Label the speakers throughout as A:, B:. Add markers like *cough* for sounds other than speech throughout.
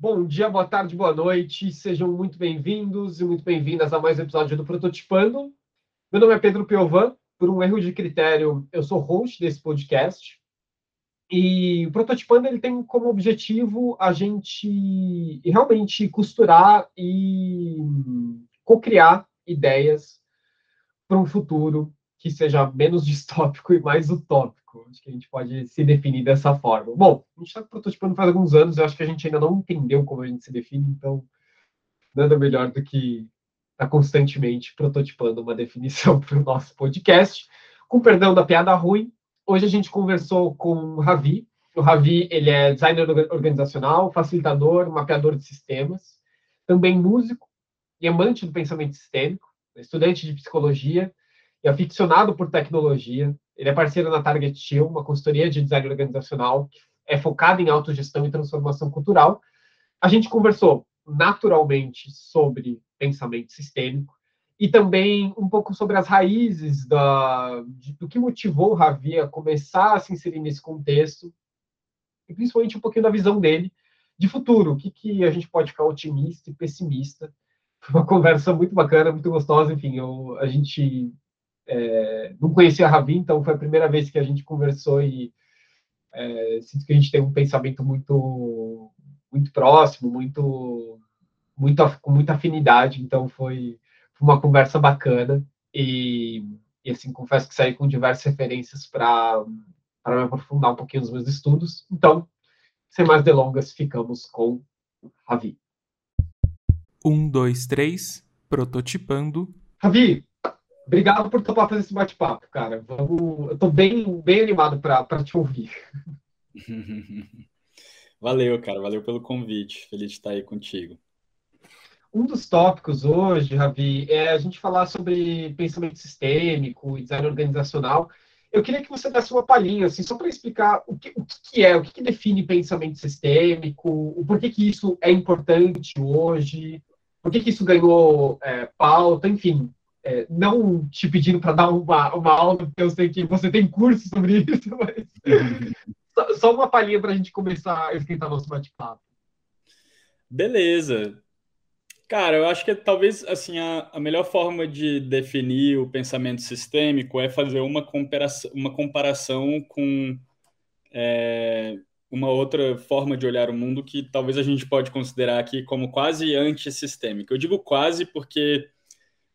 A: Bom dia, boa tarde, boa noite. Sejam muito bem-vindos e muito bem-vindas a mais um episódio do Prototipando. Meu nome é Pedro Piovan. Por um erro de critério, eu sou host desse podcast. E o Prototipando ele tem como objetivo a gente realmente costurar e co-criar ideias para um futuro que seja menos *laughs* distópico e mais utópico. Acho que a gente pode se definir dessa forma. Bom, a gente está prototipando faz alguns anos, eu acho que a gente ainda não entendeu como a gente se define, então nada melhor do que estar tá constantemente prototipando uma *laughs* definição para o nosso podcast. Com perdão da piada ruim, hoje a gente conversou com o Ravi. O Ravi ele é designer organizacional, facilitador, mapeador de sistemas, também músico e amante do pensamento sistêmico, estudante de psicologia e aficionado por tecnologia. Ele é parceiro da Target Team, uma consultoria de design organizacional que é focada em autogestão e transformação cultural. A gente conversou naturalmente sobre pensamento sistêmico e também um pouco sobre as raízes da, de, do que motivou o Ravi a começar a se inserir nesse contexto e principalmente um pouquinho da visão dele de futuro, o que, que a gente pode ficar otimista e pessimista. Foi uma *laughs* conversa muito bacana, muito gostosa, enfim, eu, a gente é, não conhecia a Ravi, então foi a primeira vez que a gente conversou e é, sinto que a gente tem um pensamento muito muito próximo, muito, muito com muita afinidade, então foi, foi uma conversa bacana e, e, assim, confesso que saí com diversas referências para me aprofundar um pouquinho nos meus estudos. Então, sem mais delongas, ficamos com Ravi.
B: Um, dois, três, prototipando.
A: Ravi, Obrigado por topar fazer esse bate-papo, cara. Vamos... Eu tô bem, bem animado para te ouvir. *laughs*
C: Valeu, cara. Valeu pelo convite. Feliz de estar aí contigo.
A: Um dos tópicos hoje, Ravi, é a gente falar sobre pensamento sistêmico e design organizacional. Eu queria que você desse uma palhinha, assim, só para explicar o que, o que é, o que, define pensamento sistêmico, o porquê que isso é importante hoje, por que, que isso ganhou é, pauta, enfim, é, não te pedindo para dar uma, uma aula, porque eu sei que você tem curso sobre *laughs* isso, mas só, só uma palhinha para a gente começar a esquentar nosso bate-papo.
C: Beleza. Cara, eu acho que talvez assim a, a, melhor forma de definir o pensamento sistêmico é fazer uma comparação, uma comparação com é, uma outra forma de olhar o mundo que talvez a gente pode considerar aqui como quase antissistêmica. Eu digo quase porque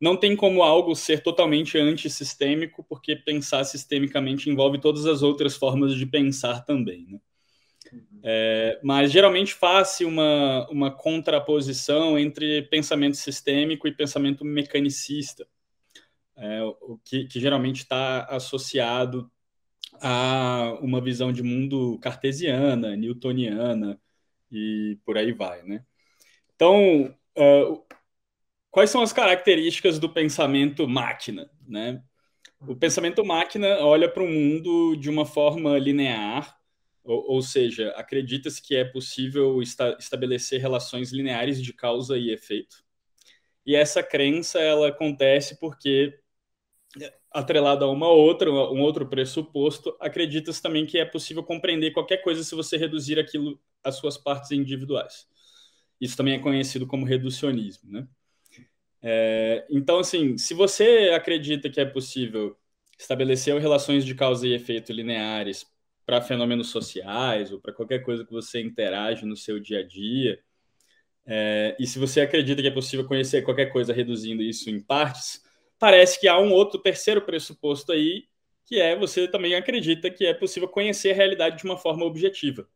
C: não tem como algo ser totalmente antissistêmico, porque pensar sistemicamente envolve todas as outras formas de pensar também. Né? É, mas geralmente faz-se uma, uma contraposição entre pensamento sistêmico e pensamento mecanicista, é, o que, que geralmente está associado a uma visão de mundo cartesiana, newtoniana e por aí vai, né? Então, uh, quais são as características do pensamento máquina, né? O pensamento máquina olha para o mundo de uma forma linear, ou, ou seja, acredita-se que é possível esta, estabelecer relações lineares de causa e efeito. E essa crença ela acontece porque atrelada a uma outra, um outro pressuposto, acredita-se também que é possível compreender qualquer coisa se você reduzir aquilo às suas partes individuais. Isso também é conhecido como reducionismo, né? É, então, assim, se você acredita que é possível estabelecer relações de causa e efeito lineares para fenômenos sociais ou para qualquer coisa que você interage no seu dia a dia, é, e se você acredita que é possível conhecer qualquer coisa reduzindo isso em partes, parece que há um outro terceiro pressuposto aí, que é você também acredita que é possível conhecer a realidade de uma forma objetiva.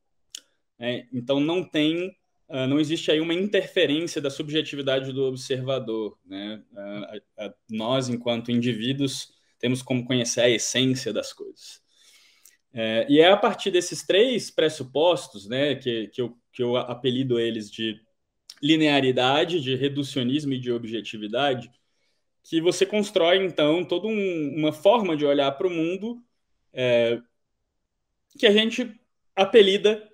C: É, então não tem não existe aí uma interferência da subjetividade do observador. Né? Uh, nós, enquanto indivíduos, temos como conhecer a essência das coisas. É, e é a partir desses três pressupostos né, que, que, eu, que eu apelido eles de linearidade, de reducionismo e de objetividade, que você constrói, então, toda um, uma forma de olhar para o mundo é, que a gente apelida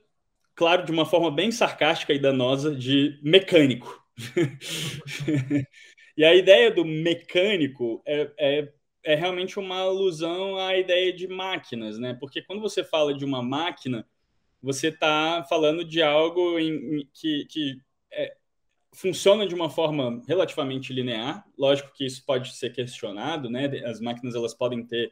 C: claro, de uma forma bem sarcástica e danosa, de mecânico. *laughs* e a ideia do mecânico é, é, é, realmente uma alusão à ideia de máquinas, né? Porque quando você fala de uma máquina, você está falando de algo em, que, que é, funciona de uma forma relativamente linear. Lógico que isso pode ser questionado, né? As máquinas elas podem ter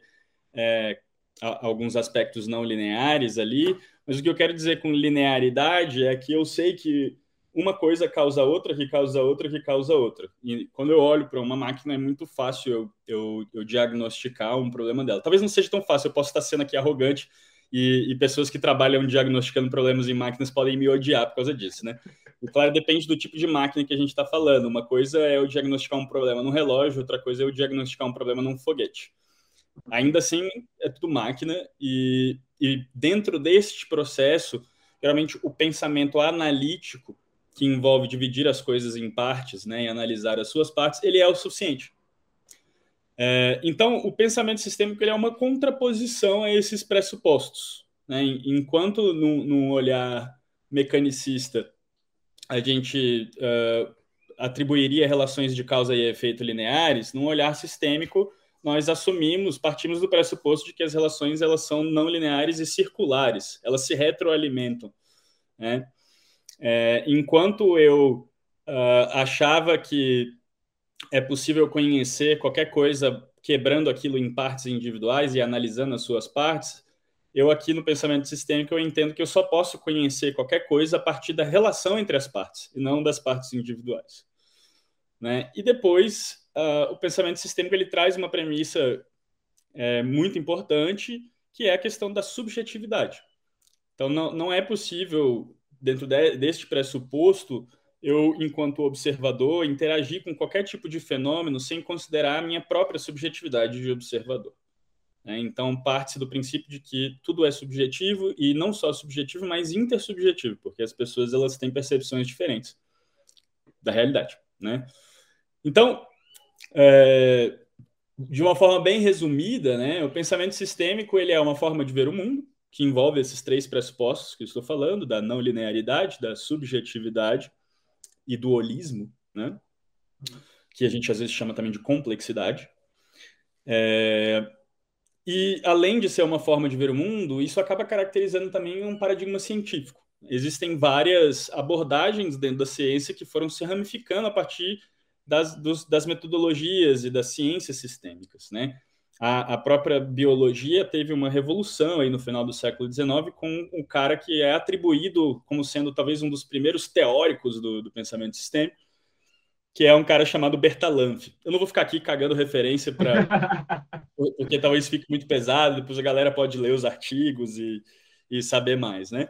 C: alguns aspectos não lineares ali, mas o que eu quero dizer com linearidade é que eu sei que uma coisa causa outra, que causa outra, que causa outra. E quando eu olho para uma máquina, é muito fácil eu, eu, eu, diagnosticar um problema dela. Talvez não seja tão fácil, eu posso estar sendo aqui arrogante e, e, pessoas que trabalham diagnosticando problemas em máquinas podem me odiar por causa disso, né? E claro, depende do tipo de máquina que a gente está falando. Uma coisa é eu diagnosticar um problema num relógio, outra coisa é eu diagnosticar um problema num foguete. Ainda assim, é tudo máquina e, e dentro deste processo, geralmente o pensamento analítico que envolve dividir as coisas em partes, né, e analisar as suas partes, ele é o suficiente. É, então, o pensamento sistêmico ele é uma contraposição a esses pressupostos. Né? Enquanto no olhar mecanicista a gente uh, atribuiria relações de causa e efeito lineares, num olhar sistêmico nós assumimos, partimos do pressuposto de que as relações elas são não lineares e circulares, elas se retroalimentam. Né? É, enquanto eu uh, achava que é possível conhecer qualquer coisa quebrando aquilo em partes individuais e analisando as suas partes, eu aqui no pensamento sistêmico eu entendo que eu só posso conhecer qualquer coisa a partir da relação entre as partes e não das partes individuais. Né? E depois uh, o pensamento sistêmico ele traz uma premissa é, muito importante que é a questão da subjetividade. Então não, não é possível dentro de, deste pressuposto, eu, enquanto observador, interagir com qualquer tipo de fenômeno sem considerar a minha própria subjetividade de observador. É, então, parte do princípio de que tudo é subjetivo e não só subjetivo, mas intersubjetivo, porque as pessoas elas têm percepções diferentes da realidade. Né? Então, é, de uma forma bem resumida, né, o pensamento sistêmico ele é uma forma de ver o mundo, que envolve esses três pressupostos que eu estou falando, da não linearidade, da subjetividade e do holismo, né? que a gente às vezes chama também de complexidade. É... E além de ser uma forma de ver o mundo, isso acaba caracterizando também um paradigma científico. Existem várias abordagens dentro da ciência que foram se ramificando a partir das, dos, das metodologias e das ciências sistêmicas, né? a, a, própria biologia teve uma revolução aí no final do século XIX com um cara que é atribuído como sendo talvez um dos primeiros teóricos do, do pensamento sistêmico, que é um cara chamado Bertalanffy. Eu não vou ficar aqui cagando referência para *laughs* porque talvez fique muito pesado, depois a galera pode ler os artigos e, e saber mais, né?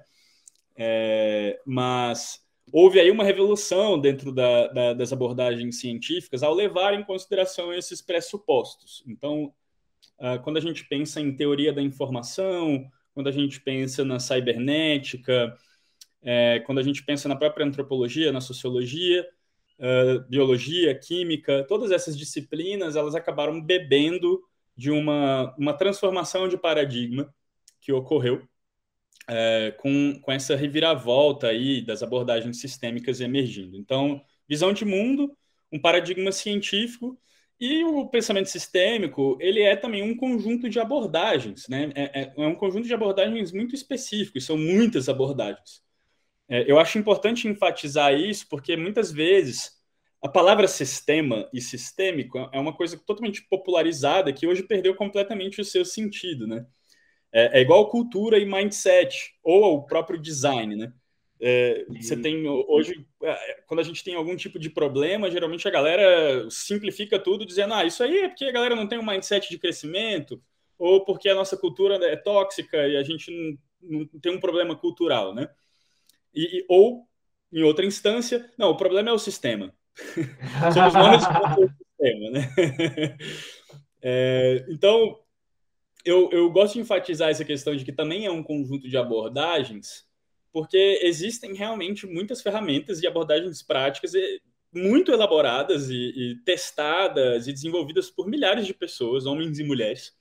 C: É, mas houve aí uma revolução dentro da, da, das abordagens científicas ao levar em consideração esses pressupostos. Então, uh, quando a gente pensa em teoria da informação, quando a gente pensa na cibernética, é, quando a gente pensa na própria antropologia, na sociologia, uh, biologia, química, todas essas disciplinas elas acabaram bebendo de uma, uma transformação de paradigma que ocorreu é, com, com essa reviravolta aí das abordagens sistêmicas emergindo. Então, visão de mundo, um paradigma científico e o pensamento sistêmico, ele é também um conjunto de abordagens, né? É, é, é um conjunto de abordagens muito específicos, são muitas abordagens. É, eu acho importante enfatizar isso, porque muitas vezes a palavra sistema e sistêmico é uma coisa totalmente popularizada que hoje perdeu completamente o seu sentido, né? É, é igual cultura e mindset, ou o próprio design, né? É, você tem hoje, é, quando a gente tem algum tipo de problema, geralmente a galera simplifica tudo dizendo: ah, isso aí é porque a galera não tem um mindset de crescimento, ou porque a nossa cultura é tóxica e a gente não, não tem um problema cultural, né? E, ou, em outra instância, não, o problema é o sistema. *laughs* Somos nós o sistema, né? *laughs* é, então, eu, eu gosto de enfatizar essa questão de que também é um conjunto de abordagens porque existem realmente muitas ferramentas e abordagens práticas muito elaboradas e, e testadas e desenvolvidas por milhares de pessoas, homens e mulheres,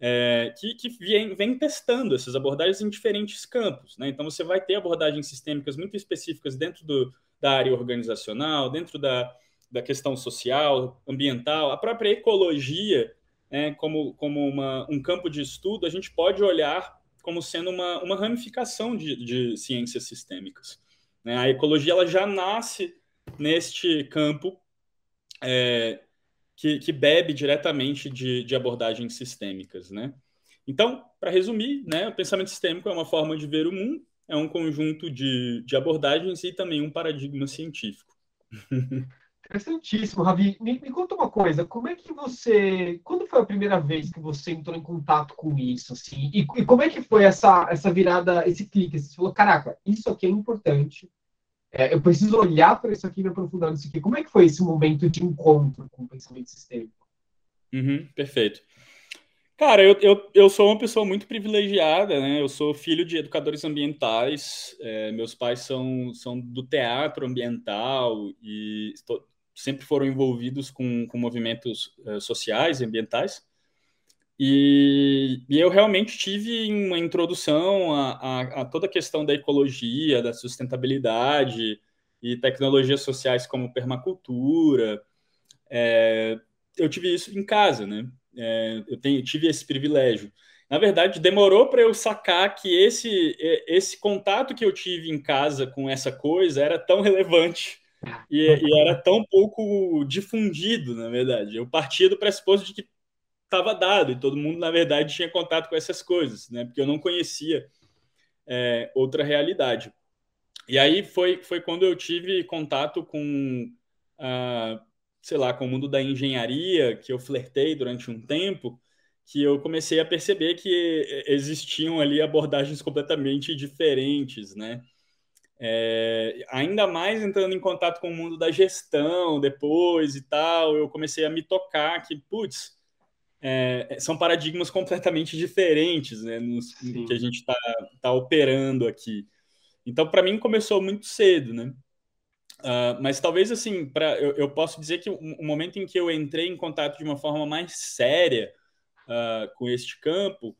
C: é, que, que vêm, vem testando essas abordagens em diferentes campos. Né? Então, você vai ter abordagens sistêmicas muito específicas dentro do, da área organizacional, dentro da, da questão social, ambiental, a própria ecologia, né, como, como uma, um campo de estudo, a gente pode olhar como sendo uma, uma ramificação de, de ciências sistêmicas. Né? A ecologia ela já nasce neste campo é, que, que, bebe diretamente de, de abordagens sistêmicas. Né? Então, para resumir, né, o pensamento sistêmico é uma forma de ver o mundo, é um conjunto de, de abordagens e também um paradigma científico. *laughs*
A: Interessantíssimo, Ravi. Me, me, conta uma coisa, como é que você. Quando foi a primeira vez que você entrou em contato com isso? Assim? E, e como é que foi essa, essa virada, esse clique? Você falou, caraca, isso aqui é importante. É, eu preciso olhar para isso aqui e me aprofundar nisso aqui. Como é que foi esse momento de encontro com o pensamento sistêmico?
C: Uhum, perfeito. Cara, eu, eu, eu sou uma pessoa muito privilegiada, né? Eu sou filho de educadores ambientais. É, meus pais são, são do teatro ambiental e sempre foram envolvidos com, com movimentos uh, sociais e ambientais. E, e, eu realmente tive uma introdução a, a, a, toda a questão da ecologia, da sustentabilidade e tecnologias sociais como permacultura. É, eu tive isso em casa, né? É, eu tenho, tive esse privilégio. Na verdade, demorou para eu sacar que esse, esse contato que eu tive em casa com essa coisa era tão relevante e, e, era tão pouco difundido, na verdade. Eu partia do pressuposto de que estava dado e todo mundo, na verdade, tinha contato com essas coisas, né? Porque eu não conhecia é, outra realidade. E aí foi, foi quando eu tive contato com, ah, sei lá, com o mundo da engenharia, que eu flertei durante um tempo, que eu comecei a perceber que existiam ali abordagens completamente diferentes, né? É, ainda mais entrando em contato com o mundo da gestão depois e tal, eu comecei a me tocar que, putz, é, são paradigmas completamente diferentes né, nos, que a gente está tá operando aqui. Então, para mim, começou muito cedo, né? Uh, mas talvez, assim, pra, eu, eu posso dizer que o, o, momento em que eu entrei em contato de uma forma mais séria uh, com este campo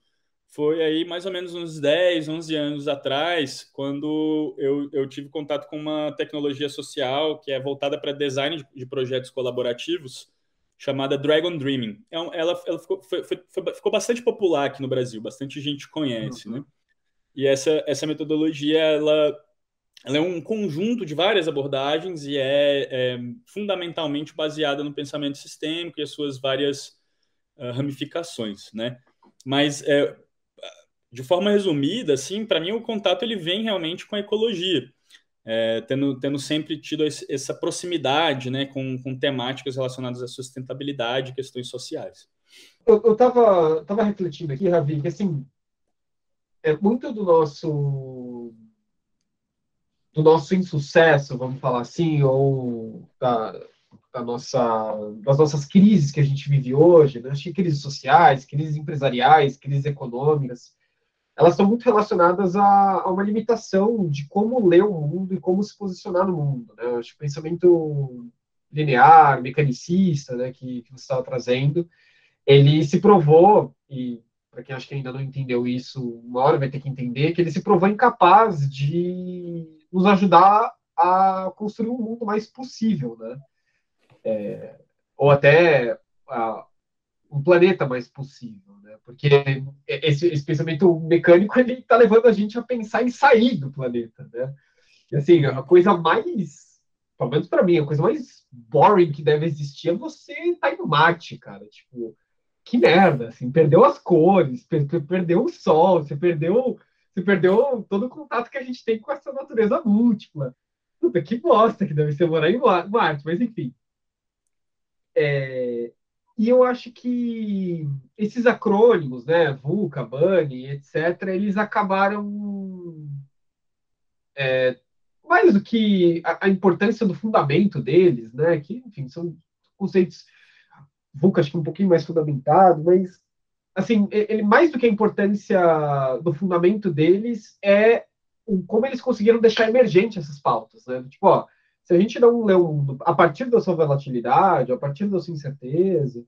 C: foi aí mais ou menos uns 10, 11 anos atrás, quando eu, eu tive contato com uma tecnologia social que é voltada para design de, de, projetos colaborativos, chamada Dragon Dreaming. É ela, ela ficou, foi, foi, ficou bastante popular aqui no Brasil, bastante gente conhece, uhum. né? E essa, essa metodologia, ela, ela é um conjunto de várias abordagens e é, é fundamentalmente baseada no pensamento sistêmico e as suas várias uh, ramificações, né? Mas é, de forma resumida, assim, para mim o contato ele vem realmente com a ecologia, é, tendo, tendo sempre tido essa proximidade né, com, com temáticas relacionadas à sustentabilidade e questões sociais.
A: Eu estava tava refletindo aqui, Ravi, que assim, é muito do nosso do nosso insucesso, vamos falar assim, ou da, da nossa, das nossas crises que a gente vive hoje, né? Acho que crises sociais, crises empresariais, crises econômicas, elas estão muito relacionadas a, a, uma limitação de como ler o mundo e como se posicionar no mundo. Né? Acho que o pensamento linear, mecanicista, né, que, que você estava trazendo, ele se provou, e para quem acha que ainda não entendeu isso, uma hora vai ter que entender, que ele se provou incapaz de nos ajudar a construir um mundo mais possível, né? É, ou até a, um planeta mais possível, né? Porque esse, esse pensamento mecânico ele está levando a gente a pensar em sair do planeta, né? E assim, a coisa mais, pelo menos para mim, a coisa mais boring que deve existir é você estar tá em Marte, cara. Tipo, que merda, assim, perdeu as cores, per perdeu o sol, você perdeu, você perdeu todo o contato que a gente tem com essa natureza múltipla. Puta, que bosta que deve ser morar em Marte, mas enfim. É, e eu acho que esses acrônimos, né, VUCA, BUNny, etc., eles acabaram é, mais do que a, a, importância do fundamento deles, né, que, enfim, são conceitos VUCA acho que um pouquinho mais fundamentado, mas assim, ele mais do que a importância do fundamento deles é como eles conseguiram deixar emergente essas pautas, né? Tipo, ó, se a gente não lê mundo a partir da sua volatilidade, a partir da sua incerteza,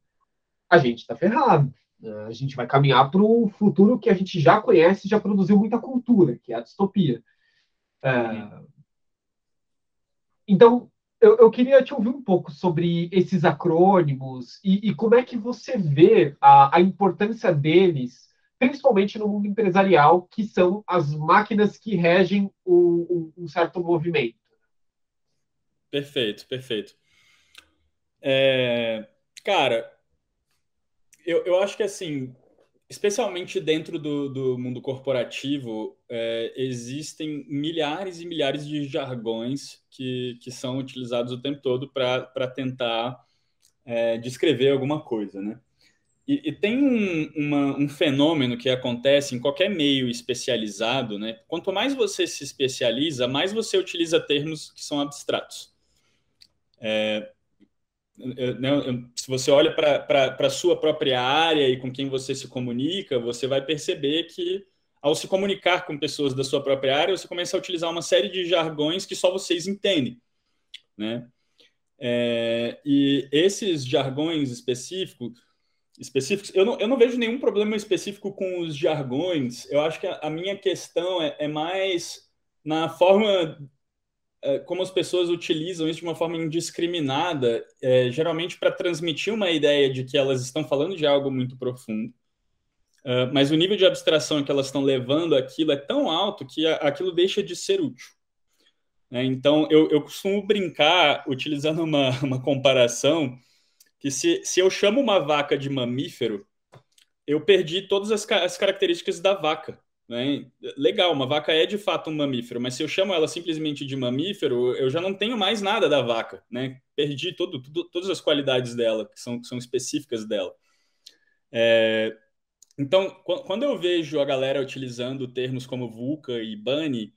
A: a gente está ferrado. Né? A gente vai caminhar para o futuro que a gente já conhece, já produziu muita cultura, que é a distopia. É... Então, eu, eu, queria te ouvir um pouco sobre esses acrônimos e, e como é que você vê a, a importância deles principalmente no mundo empresarial, que são as máquinas que regem um certo movimento.
C: Perfeito, perfeito. É, cara, eu, eu acho que assim, especialmente dentro do, do mundo corporativo, é, existem milhares e milhares de jargões que, que são utilizados o tempo todo para tentar é, descrever alguma coisa, né? E, e tem um, uma, um fenômeno que acontece em qualquer meio especializado, né? Quanto mais você se especializa, mais você utiliza termos que são abstratos. É, né, se você olha para a sua própria área e com quem você se comunica, você vai perceber que, ao se comunicar com pessoas da sua própria área, você começa a utilizar uma série de jargões que só vocês entendem. Né? É, e esses jargões específicos, específicos eu, não, eu não vejo nenhum problema específico com os jargões. Eu acho que a, a minha questão é, é mais na forma como as pessoas utilizam isso de uma forma indiscriminada, é, geralmente para transmitir uma ideia de que elas estão falando de algo muito profundo, uh, mas o nível de abstração que elas estão levando aquilo é tão alto que a, aquilo deixa de ser útil. Né? Então, eu, eu costumo brincar utilizando uma, *laughs* uma comparação que se, se eu chamo uma vaca de mamífero, eu perdi todas as, as características da vaca. Né? Legal, uma vaca é de fato um mamífero, mas se eu chamo ela simplesmente de mamífero, eu já não tenho mais nada da vaca, né? Perdi todo, tudo, todas as qualidades dela, que são, que são específicas dela. É... Então, quando eu vejo a galera utilizando termos como VUCA e BANI,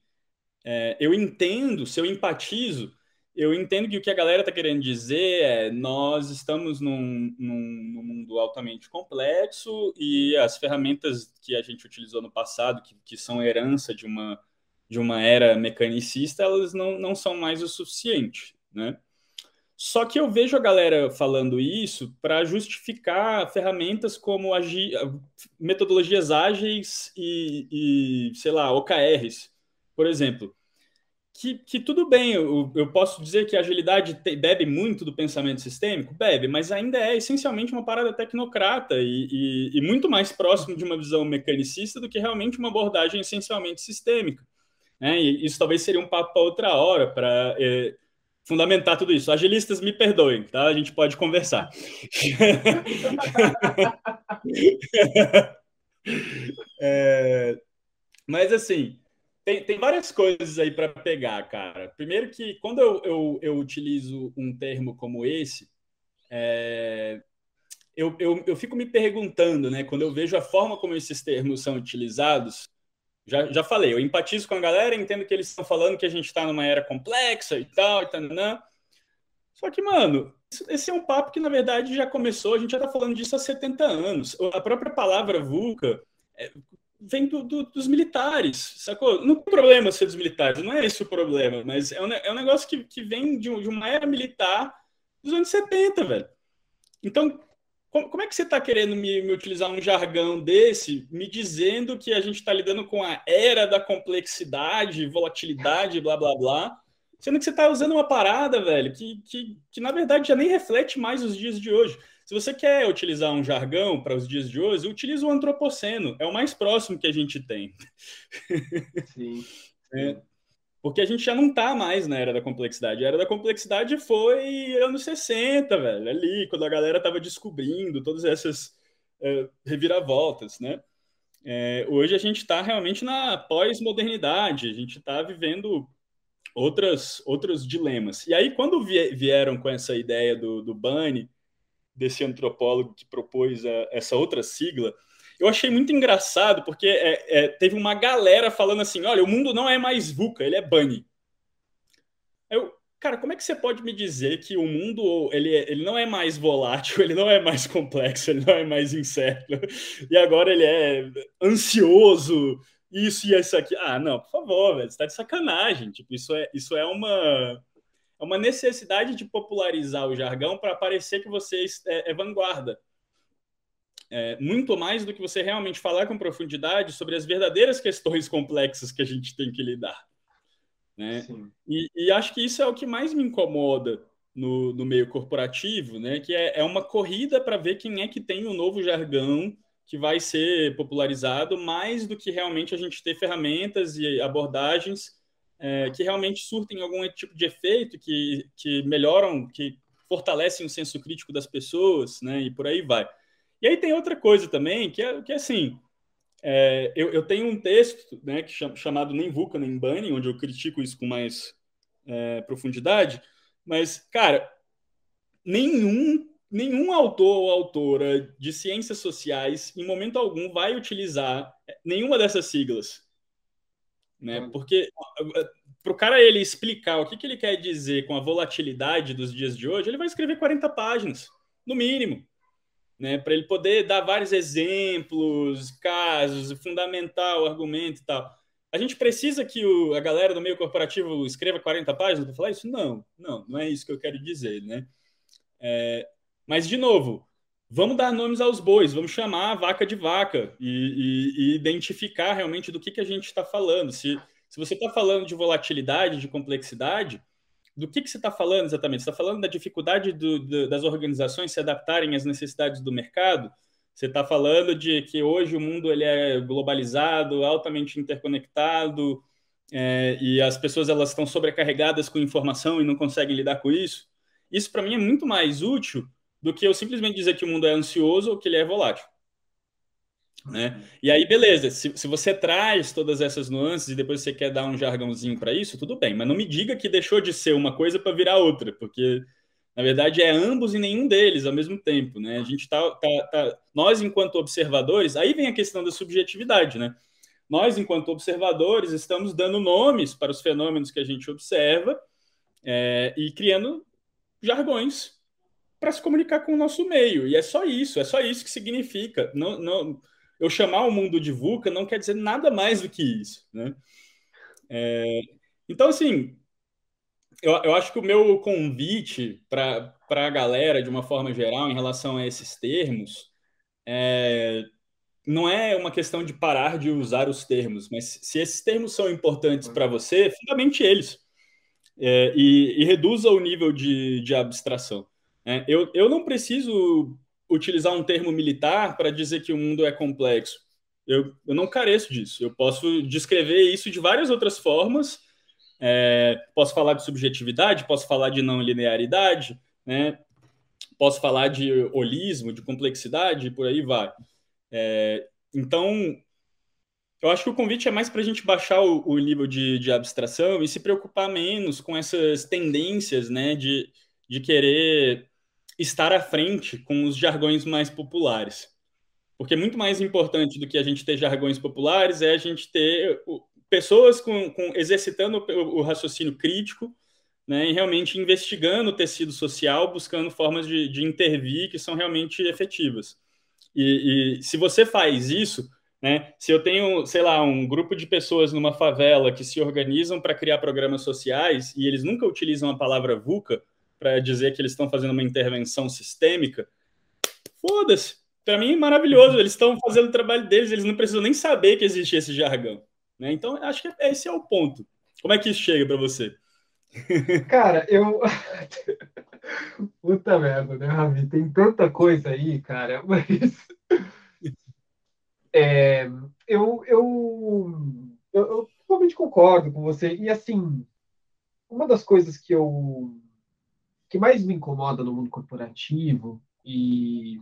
C: é, eu entendo, se eu empatizo, eu entendo que o que a galera está querendo dizer é nós estamos num, num, num, mundo altamente complexo e as ferramentas que a gente utilizou no passado, que, que são herança de uma, de uma era mecanicista, elas não, não são mais o suficiente, né? Só que eu vejo a galera falando isso para justificar ferramentas como agi, metodologias ágeis e, e, sei lá, OKRs. Por exemplo, que, que tudo bem, eu, eu, posso dizer que a agilidade te, bebe muito do pensamento sistêmico? Bebe, mas ainda é essencialmente uma parada tecnocrata e, e, e muito mais próximo de uma visão mecanicista do que realmente uma abordagem essencialmente sistêmica. Né? E isso talvez seria um papo para outra hora, para é, fundamentar tudo isso. Agilistas, me perdoem, tá? A gente pode conversar. *laughs* *laughs* é, mas assim tem, tem várias coisas aí para pegar, cara. Primeiro que quando eu, eu, eu utilizo um termo como esse, é, eu, eu, eu fico me perguntando, né? Quando eu vejo a forma como esses termos são utilizados, já, já falei, eu empatizo com a galera, entendo que eles estão falando que a gente está numa era complexa e tal, e tal, Só que, mano, esse é um papo que, na verdade, já começou, a gente já está falando disso há 70 anos. A própria palavra VUCA, é, vem do, do, dos militares, sacou? Não tem problema ser dos militares, não é esse o problema, mas é um, é um negócio que, que vem de, de uma era militar dos anos 70, velho. Então, como, como é que você está querendo me, me, utilizar um jargão desse, me dizendo que a gente está lidando com a era da complexidade, volatilidade, blá, blá, blá, sendo que você está usando uma parada, velho, que, que, que na verdade já nem reflete mais os dias de hoje. Se você quer utilizar um jargão para os dias de hoje, utilize o antropoceno, é o mais próximo que a gente tem. *laughs* Sim. É, porque a gente já não está mais na era da complexidade. A era da complexidade foi anos 60, velho, ali, quando a galera estava descobrindo todas essas é, reviravoltas, né? É, hoje a gente está realmente na pós-modernidade, a gente está vivendo outras, outros dilemas. E aí, quando vieram com essa ideia do, do Bunny, desse antropólogo que propôs a, essa outra sigla, eu achei muito engraçado, porque é, é, teve uma galera falando assim: olha, o mundo não é mais VUCA, ele é Bunny. Eu, cara, como é que você pode me dizer que o mundo ele, é, ele não é mais volátil, *laughs* ele não é mais complexo, ele não é mais incerto, e agora ele é ansioso, isso e isso aqui? Ah, não, por favor, velho, você tá de sacanagem. Tipo, isso é, isso é uma é uma necessidade de popularizar o jargão para parecer que você é, é vanguarda. É, muito mais do que você realmente falar com profundidade sobre as verdadeiras questões complexas que a gente tem que lidar. Né? E, e, acho que isso é o que mais me incomoda no, no meio corporativo, né? que é, é uma corrida para ver quem é que tem o um novo jargão que vai ser popularizado mais do que realmente a gente ter ferramentas e abordagens é, que realmente surtem algum tipo de efeito, que, que melhoram, que fortalecem o senso crítico das pessoas, né? E por aí vai. E aí tem outra coisa também, que é, que é assim, é, eu, eu, tenho um texto né, que chama, chamado Nem Vulca, Nem Bunny, onde eu critico isso com mais é, profundidade, mas, cara, nenhum nenhum autor ou autora de ciências sociais, em momento algum, vai utilizar nenhuma dessas siglas. Né? Porque para o cara ele explicar o que, que ele quer dizer com a volatilidade dos dias de hoje, ele vai escrever 40 páginas, no mínimo. Né? Para ele poder dar vários exemplos, casos, fundamentar o argumento e tal. A gente precisa que o, a galera do meio corporativo escreva 40 páginas para falar isso? Não, não, não é isso que eu quero dizer, né? É, mas, de novo, vamos dar nomes aos bois, vamos chamar a vaca de vaca e, e, e identificar realmente do que, que a gente está falando. Se, se você está falando de volatilidade, de complexidade, do que, que você está falando exatamente? Você está falando da dificuldade do, do, das organizações se adaptarem às necessidades do mercado? Você está falando de que hoje o mundo ele é globalizado, altamente interconectado, é, e as pessoas elas estão sobrecarregadas com informação e não conseguem lidar com isso? Isso, para mim, é muito mais útil do que eu simplesmente dizer que o mundo é ansioso ou que ele é volátil. Né? E aí, beleza, se, se você traz todas essas nuances e depois você quer dar um jargãozinho para isso, tudo bem, mas não me diga que deixou de ser uma coisa para virar outra, porque na verdade é ambos e nenhum deles ao mesmo tempo. Né? A gente tá, tá, tá, Nós, enquanto observadores, aí vem a questão da subjetividade, né? Nós, enquanto observadores, estamos dando nomes para os fenômenos que a gente observa é, e criando jargões para se comunicar com o nosso meio. E é só isso, é só isso que significa. Não, não, eu chamar o mundo de VUCA não quer dizer nada mais do que isso. Né? É, então, assim, eu, eu acho que o meu convite para a galera, de uma forma geral, em relação a esses termos, é, não é uma questão de parar de usar os termos, mas se esses termos são importantes para você, fundamente eles. É, e, e, reduza o nível de, de abstração. É, eu, eu não preciso utilizar um termo militar para dizer que o mundo é complexo. Eu, eu não careço disso. Eu posso descrever isso de várias outras formas. É, posso falar de subjetividade, posso falar de não linearidade, né? posso falar de holismo, de complexidade, por aí vai. É, então, eu acho que o convite é mais para a gente baixar o, o nível de, de, abstração e se preocupar menos com essas tendências né, de, de querer estar à frente com os jargões mais populares. Porque muito mais importante do que a gente ter jargões populares é a gente ter pessoas com, com exercitando o, raciocínio crítico né, e realmente investigando o tecido social, buscando formas de, de intervir que são realmente efetivas. E, e se você faz isso, né, se eu tenho, sei lá, um grupo de pessoas numa favela que se organizam para criar programas sociais e eles nunca utilizam a palavra VUCA, para dizer que eles estão fazendo uma intervenção sistêmica, foda-se. Para mim é maravilhoso. Eles estão fazendo o trabalho deles, eles não precisam nem saber que existe esse jargão. Né? Então, acho que esse é o ponto. Como é que isso chega para você? *laughs*
A: Cara, eu. *laughs* Puta merda, né, Ravi? Tem tanta coisa aí, cara, *laughs* mas. É, eu, eu, eu, eu totalmente concordo com você. E, assim, uma das coisas que eu que mais me incomoda no mundo corporativo e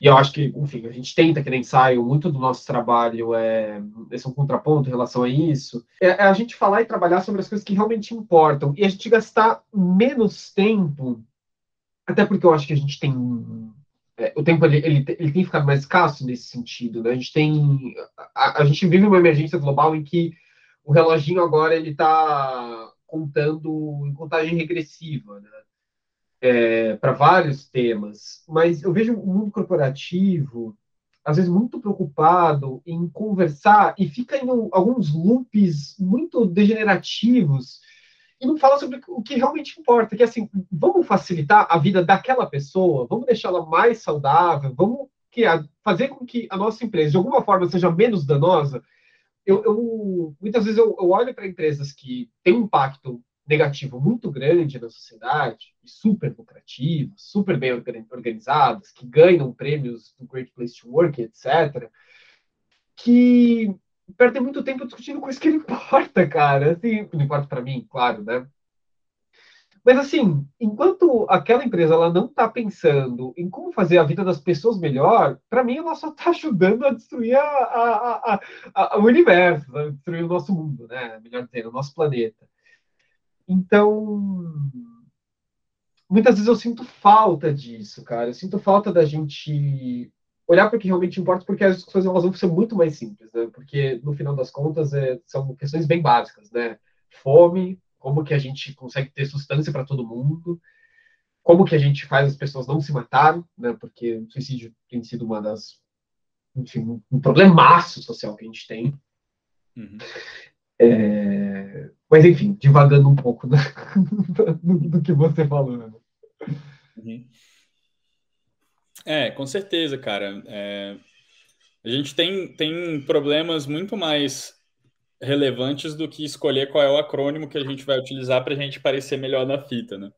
A: e eu acho que, enfim, a gente tenta que nem ensaio, muito do nosso trabalho é esse é um contraponto em relação a isso, é, é a gente falar e trabalhar sobre as coisas que realmente importam e a gente gastar menos tempo, até porque eu acho que a gente tem é, o tempo ele, ele, ele, tem ficado mais escasso nesse sentido, né? A gente tem a, a gente vive uma emergência global em que o reloginho agora ele está contando em contagem regressiva, né? É, para vários temas, mas eu vejo o mundo corporativo às vezes muito preocupado em conversar e fica em alguns loops muito degenerativos e não fala sobre o que realmente importa, que é assim, vamos facilitar a vida daquela pessoa, vamos deixá-la mais saudável, vamos que fazer com que a nossa empresa de alguma forma seja menos danosa eu, eu muitas vezes eu, eu olho para empresas que têm um impacto negativo muito grande na sociedade, super lucrativas, super bem organizadas, que ganham prêmios do Great Place to Work, etc., que perdem muito tempo discutindo coisa que não *laughs* importa, cara. Assim, não importa para mim, claro, né? Mas assim, enquanto aquela empresa ela não está pensando em como fazer a vida das pessoas melhor, para mim ela só está ajudando a destruir a, a, a, o universo, a destruir o nosso mundo, né? Melhor dizendo, o nosso planeta. Então, muitas vezes eu sinto falta disso, cara. Eu sinto falta da gente olhar para o que realmente importa, porque as discussões elas vão ser muito mais simples, né? Porque no final das contas é, são questões bem básicas, né? Fome, como que a gente consegue ter sustância para todo mundo, como que a gente faz as pessoas não se matarem, né? Porque o suicídio tem sido uma das, enfim, um problemaço social que a gente tem. Uhum. É... Mas, enfim, divagando um pouco *laughs* do, do, que você falou. Né?
C: Uhum. É, com certeza, cara. É... A gente tem, tem problemas muito mais relevantes do que escolher qual é o acrônimo que a gente vai utilizar para a gente parecer melhor na fita, né?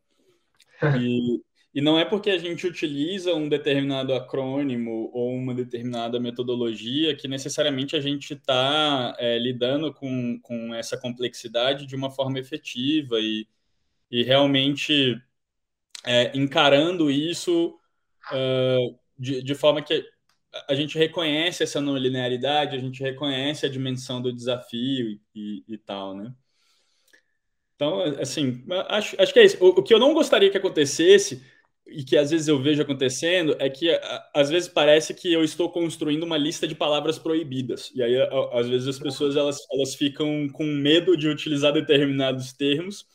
C: E, e não é porque a gente utiliza um determinado acrônimo ou uma determinada metodologia que necessariamente a gente está é, lidando com, com essa complexidade de uma forma efetiva e, e realmente é, encarando isso uh, de, de forma que a gente reconhece essa não linearidade, a gente reconhece a dimensão do desafio e, e, e tal, né? Então, assim, acho, acho que é isso. O, o, que eu não gostaria que acontecesse, e que às vezes eu vejo acontecendo, é que às vezes parece que eu estou construindo uma lista de palavras proibidas. E aí, às vezes, as pessoas elas, elas ficam com medo de utilizar determinados termos,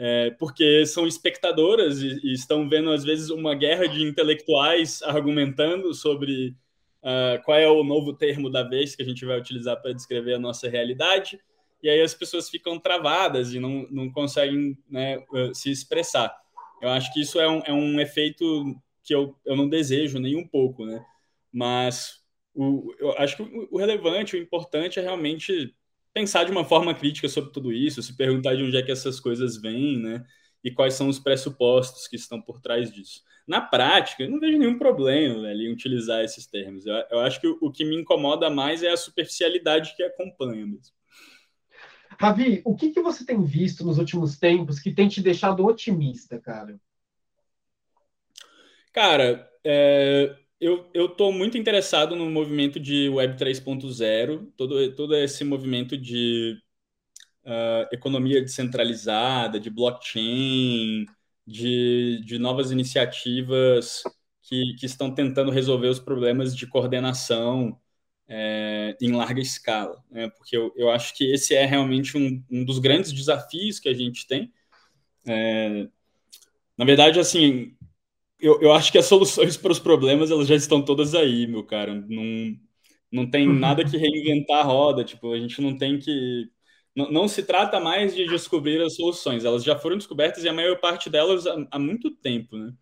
C: é, porque são espectadoras e, e, estão vendo, às vezes, uma guerra de intelectuais argumentando sobre uh, qual é o novo termo da vez que a gente vai utilizar para descrever a nossa realidade, e aí as pessoas ficam travadas e não, não conseguem né, uh, se expressar. Eu acho que isso é um, é um efeito que eu, eu não desejo nem um pouco, né? Mas o, eu acho que o, o relevante, o importante é realmente pensar de uma forma crítica sobre tudo isso, se perguntar de onde é que essas coisas vêm, né? E quais são os pressupostos que estão por trás disso. Na prática, eu não vejo nenhum problema velho, em utilizar esses termos. Eu, eu acho que o, o, que me incomoda mais é a superficialidade que acompanha mesmo.
A: Ravi, o que, que você tem visto nos últimos tempos que tem te deixado otimista, cara?
C: Cara, é, eu estou muito interessado no movimento de Web 3.0, todo, todo esse movimento de uh, economia descentralizada, de blockchain, de, de novas iniciativas que, que estão tentando resolver os problemas de coordenação é, em larga escala, né? porque eu, eu acho que esse é realmente um, um dos grandes desafios que a gente tem. É, na verdade, assim, eu, eu acho que as soluções para os problemas elas já estão todas aí, meu cara. Não, não tem nada que reinventar a roda. Tipo, a gente não tem que. Não, não se trata mais de descobrir as soluções, elas já foram descobertas e a maior parte delas há, há muito tempo, né?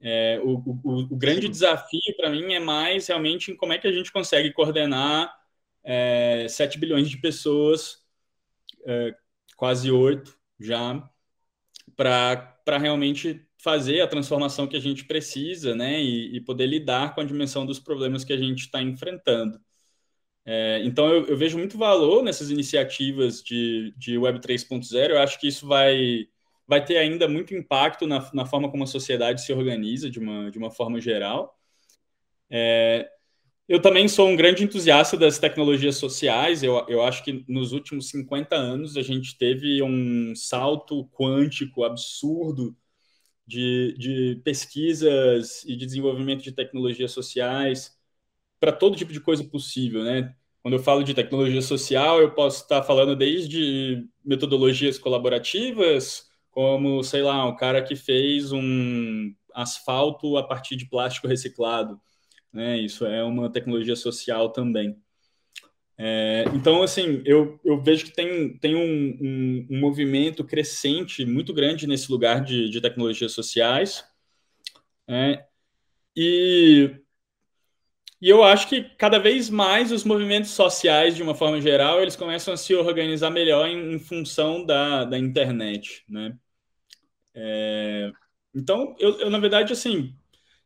C: É, o, o, o, grande Sim. desafio para mim é mais realmente em como é que a gente consegue coordenar é, 7 bilhões de pessoas, é, quase 8 já, para realmente fazer a transformação que a gente precisa, né, e, e poder lidar com a dimensão dos problemas que a gente está enfrentando. É, então, eu, eu, vejo muito valor nessas iniciativas de, de Web 3.0. Eu acho que isso vai, vai ter ainda muito impacto na, na forma como a sociedade se organiza, de uma, de uma forma geral. É, eu também sou um grande entusiasta das tecnologias sociais. Eu, eu acho que nos últimos 50 anos a gente teve um salto quântico absurdo de, de pesquisas e de desenvolvimento de tecnologias sociais para todo tipo de coisa possível, né? Quando eu falo de tecnologia social, eu posso estar falando desde metodologias colaborativas, como, sei lá, o cara que fez um asfalto a partir de plástico reciclado, né? Isso é uma tecnologia social também. É, então, assim, eu, eu vejo que tem, tem um, um, um, movimento crescente muito grande nesse lugar de, de tecnologias sociais. É, e E eu acho que cada vez mais os movimentos sociais, de uma forma geral, eles começam a se organizar melhor em, em função da, da internet, né? É, então, eu, eu, na verdade, assim,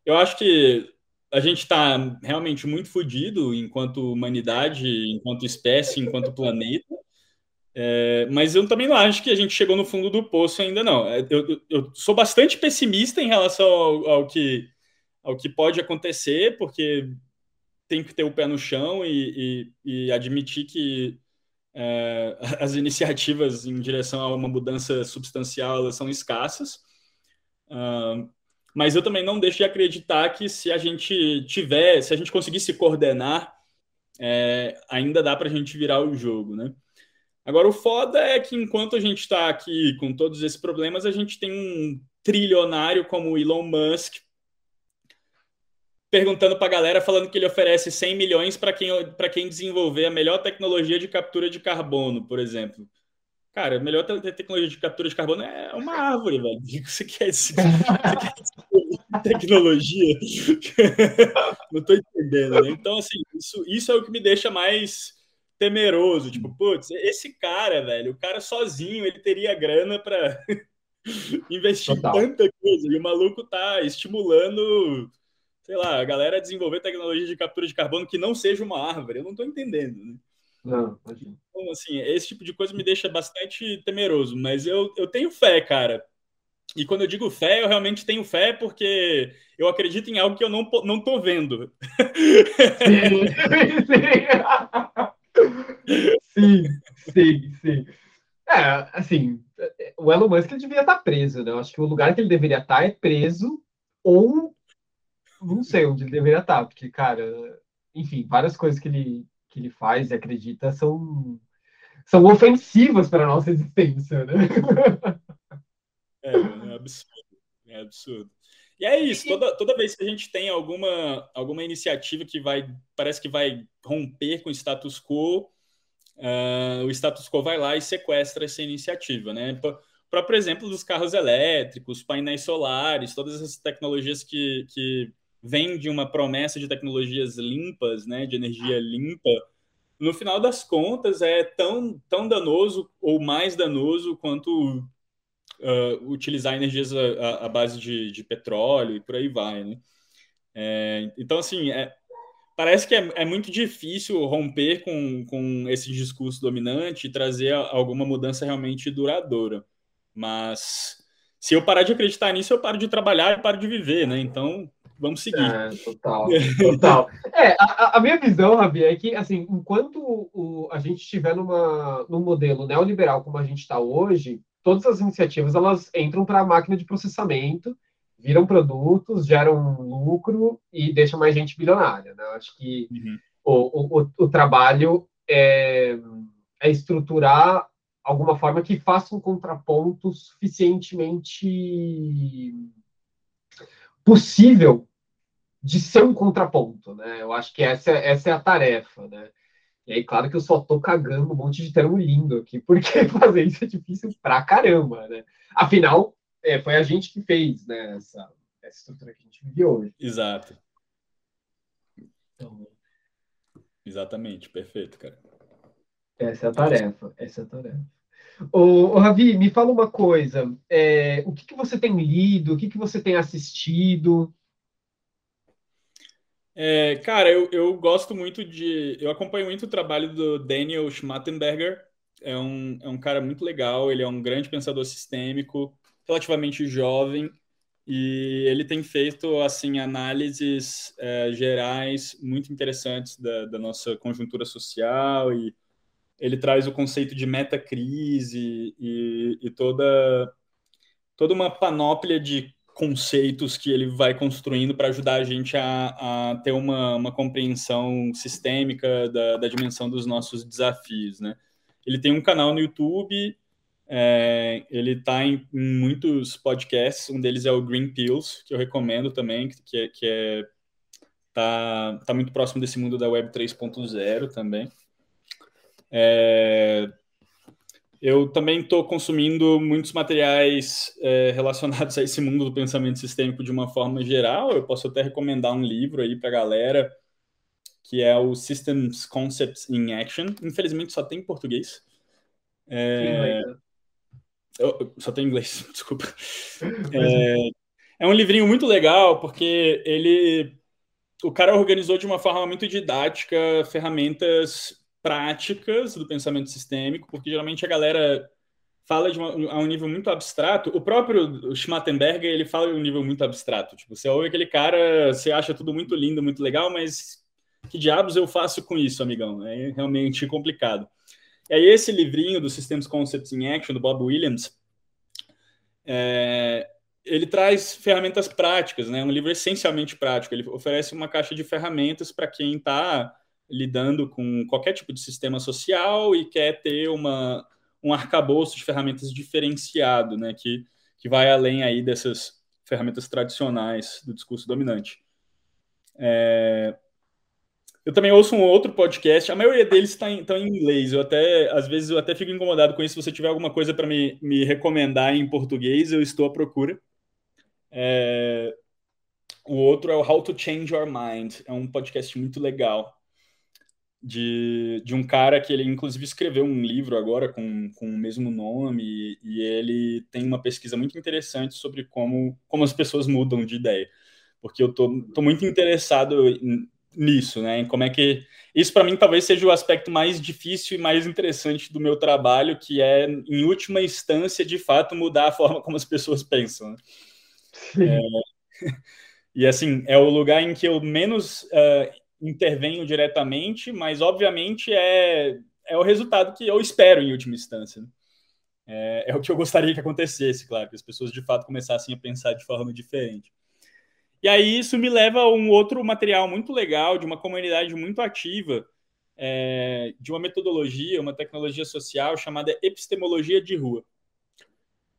C: eu acho que a gente está realmente muito fodido enquanto humanidade, enquanto espécie, enquanto *laughs* planeta. É, mas eu também não acho que a gente chegou no fundo do poço ainda, não. É, eu, eu, eu sou bastante pessimista em relação ao, ao, que, ao que pode acontecer, porque tem que ter o pé no chão e, e, e admitir que é, *laughs* as iniciativas em direção a uma mudança substancial elas são escassas. Uh, mas eu também não deixo de acreditar que se a gente tiver, se a gente conseguir se coordenar, é, ainda dá para a gente virar o jogo, né? Agora, o foda é que enquanto a gente está aqui com todos esses problemas, a gente tem um trilionário como Elon Musk perguntando para a galera, falando que ele oferece 100 milhões para quem, quem desenvolver a melhor tecnologia de captura de carbono, por exemplo. Cara, a melhor tecnologia de captura de carbono é uma árvore, velho. *laughs* Você quer, você quer *laughs* tecnologia? *laughs* Não estou entendendo, né? Então, assim, isso, isso é o que me deixa mais temeroso. Tipo, putz, esse cara, velho, o cara sozinho, ele teria grana para investir Total. tanta coisa. E o maluco tá estimulando sei lá, a galera desenvolver tecnologia de captura de carbono que não seja uma árvore. Eu não estou entendendo, né?
A: Não, imagina.
C: Então, assim, esse tipo de coisa me deixa bastante temeroso, mas eu, eu tenho fé, cara. E quando eu digo fé, eu realmente tenho fé porque eu acredito em algo que eu não, não tô vendo.
A: Sim, sim, sim. sim. É, assim, o Elon Musk devia estar preso, né? Eu acho que o lugar que ele deveria estar é preso ou não sei onde ele deveria estar, porque, cara, enfim, várias coisas que ele, que ele faz e acredita são, são ofensivas para a nossa existência, né? *laughs*
C: É, é absurdo. É absurdo. E é isso, toda, toda vez que a gente tem alguma, alguma iniciativa que vai, parece que vai romper com o status quo, uh, o status quo vai lá e sequestra essa iniciativa, né? O próprio exemplo dos carros elétricos, painéis solares, todas essas tecnologias que, que vem de uma promessa de tecnologias limpas, né, de energia limpa, no final das contas é tão, tão danoso ou mais danoso quanto uh, utilizar energias à, base de, de, petróleo e por aí vai, né? É, então, assim, é, parece que é, é, muito difícil romper com, com esse discurso dominante e trazer alguma mudança realmente duradoura. Mas se eu parar de acreditar nisso, eu paro de trabalhar e paro de viver, né? Então, vamos seguir. É,
A: total, *laughs* total. é, a, a, minha visão, Rabi, é que, assim, enquanto o, a gente estiver numa, num modelo neoliberal como a gente está hoje, todas as iniciativas, elas entram para a máquina de processamento, viram produtos, geram lucro e deixam mais gente bilionária, né? acho que uhum. o, o, o, trabalho é, é estruturar alguma forma que faça um contraponto suficientemente possível de ser um contraponto, né? Eu acho que essa, essa é a tarefa, né? E aí, claro que eu só tô cagando um monte de termo lindo aqui, *laughs* porque fazer isso é difícil pra caramba, né? Afinal, é, foi a gente que fez, né, essa, essa estrutura que a gente vive hoje.
C: Exato. Então... Exatamente, perfeito, cara.
A: Essa é a tarefa, essa é a tarefa. Ô, ô Ravi, me fala uma coisa. É, o que, que você tem lido? O que, que você tem assistido?
C: É, cara, eu, eu gosto muito de. Eu acompanho muito o trabalho do Daniel Schmattenberger. É um, é um cara muito legal, ele é um grande pensador sistêmico, relativamente jovem, e ele tem feito assim análises é, gerais muito interessantes da, da nossa conjuntura social e ele traz o conceito de metacrise e, e toda, toda uma panóplia de conceitos que ele vai construindo para ajudar a gente a, a ter uma, uma compreensão sistêmica da, da dimensão dos nossos desafios, né? Ele tem um canal no YouTube, é, ele está em, muitos podcasts, um deles é o Green Pills, que eu recomendo também, que, é, que é tá, tá muito próximo desse mundo da Web 3.0 também. É, eu também estou consumindo muitos materiais é, *laughs* relacionados a esse mundo do pensamento sistêmico de uma forma geral. Eu posso até recomendar um livro aí para a galera que é o Systems Concepts in Action. Infelizmente só tem em português. É... Eu, só tem em inglês, *laughs* desculpa. É... é um livrinho muito legal porque ele o cara organizou de uma forma muito didática ferramentas práticas do pensamento sistêmico, porque geralmente a galera fala de uma, a um nível muito abstrato. O próprio Schmattenberger, ele fala de um nível muito abstrato. Tipo, você ouve aquele cara, você acha tudo muito lindo, muito legal, mas que diabos eu faço com isso, amigão? É realmente complicado. E aí esse livrinho do Systems Concepts in Action, do Bob Williams, é, ele traz ferramentas práticas, né? Um livro essencialmente prático. Ele oferece uma caixa de ferramentas para quem está lidando com qualquer tipo de sistema social e quer ter uma, um arcabouço de ferramentas diferenciado, né? Que, que vai além aí dessas ferramentas tradicionais do discurso dominante. É... Eu também ouço um outro podcast, a maioria deles está em, em inglês. Eu até, às vezes, eu até fico incomodado com isso. Se você tiver alguma coisa para me, me recomendar em português, eu estou à procura. É... O outro é o How to Change Your Mind. É um podcast muito legal. De, de um cara que ele, inclusive, escreveu um livro agora com, com o mesmo nome. E, e ele tem uma pesquisa muito interessante sobre como, como as pessoas mudam de ideia. Porque eu tô, tô muito interessado nisso, né? Em como é que. Isso, para mim, talvez seja o aspecto mais difícil e mais interessante do meu trabalho, que é, em última instância, de fato, mudar a forma como as pessoas pensam. Né? É, *laughs* e assim, é o lugar em que eu menos uh, intervenho diretamente, mas obviamente é, é o resultado que eu espero em última instância. Né? É, é, o que eu gostaria que acontecesse, claro, que as pessoas de fato começassem a pensar de forma diferente. E aí isso me leva a um outro material muito legal, de uma comunidade muito ativa, é, de uma metodologia, uma tecnologia social chamada epistemologia de rua.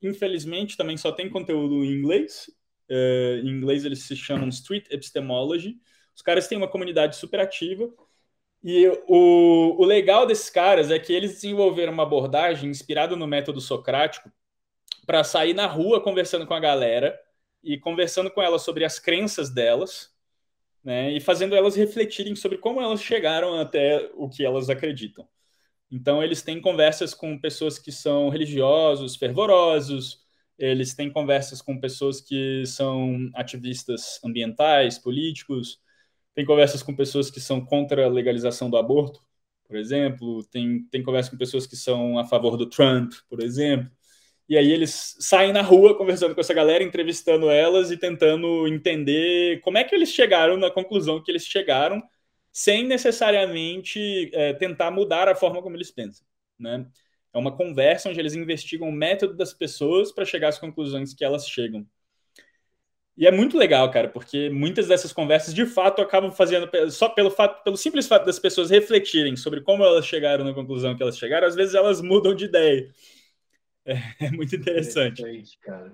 C: Infelizmente, também só tem conteúdo em inglês. Uh, em inglês eles se chamam Street Epistemology. Os caras têm uma comunidade super ativa. E o, o legal desses caras é que eles desenvolveram uma abordagem inspirada no método socrático para sair na rua conversando com a galera e conversando com elas sobre as crenças delas, né, e fazendo elas refletirem sobre como elas chegaram até o que elas acreditam. Então, eles têm conversas com pessoas que são religiosos, fervorosos, eles têm conversas com pessoas que são ativistas ambientais, políticos, tem conversas com pessoas que são contra a legalização do aborto, por exemplo, tem, tem conversas com pessoas que são a favor do Trump, por exemplo. E aí eles saem na rua conversando com essa galera, entrevistando elas e tentando entender como é que eles chegaram na conclusão que eles chegaram sem necessariamente é, tentar mudar a forma como eles pensam. Né? É uma conversa onde eles investigam o método das pessoas para chegar às conclusões que elas chegam. E é muito legal, cara, porque muitas dessas conversas de fato acabam fazendo só pelo fato, pelo simples fato das pessoas refletirem sobre como elas chegaram na conclusão que elas chegaram, às vezes elas mudam de ideia. *laughs* É, é muito interessante. interessante cara.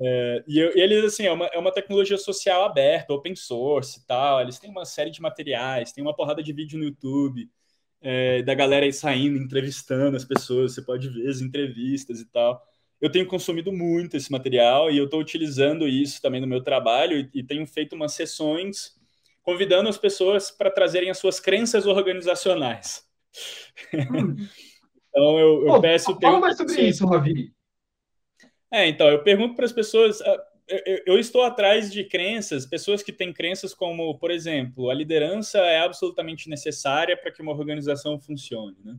C: É, e, e, eles, assim, é uma, é uma tecnologia social aberta, open source e tal. Eles têm uma série de materiais, tem uma porrada de vídeo no YouTube é, da galera aí saindo, entrevistando as pessoas. Você pode ver as entrevistas e tal. Eu tenho consumido muito esse material e eu estou utilizando isso também no meu trabalho e, e tenho feito umas sessões convidando as pessoas para trazerem as suas crenças organizacionais. Hum. *laughs* então eu, eu peço.
A: Fala mais sobre isso, Ravi.
C: É, então, eu pergunto para as pessoas. Ah, eu, eu, estou atrás de crenças, pessoas que têm crenças como, por exemplo, a liderança é absolutamente necessária para que uma organização funcione, né?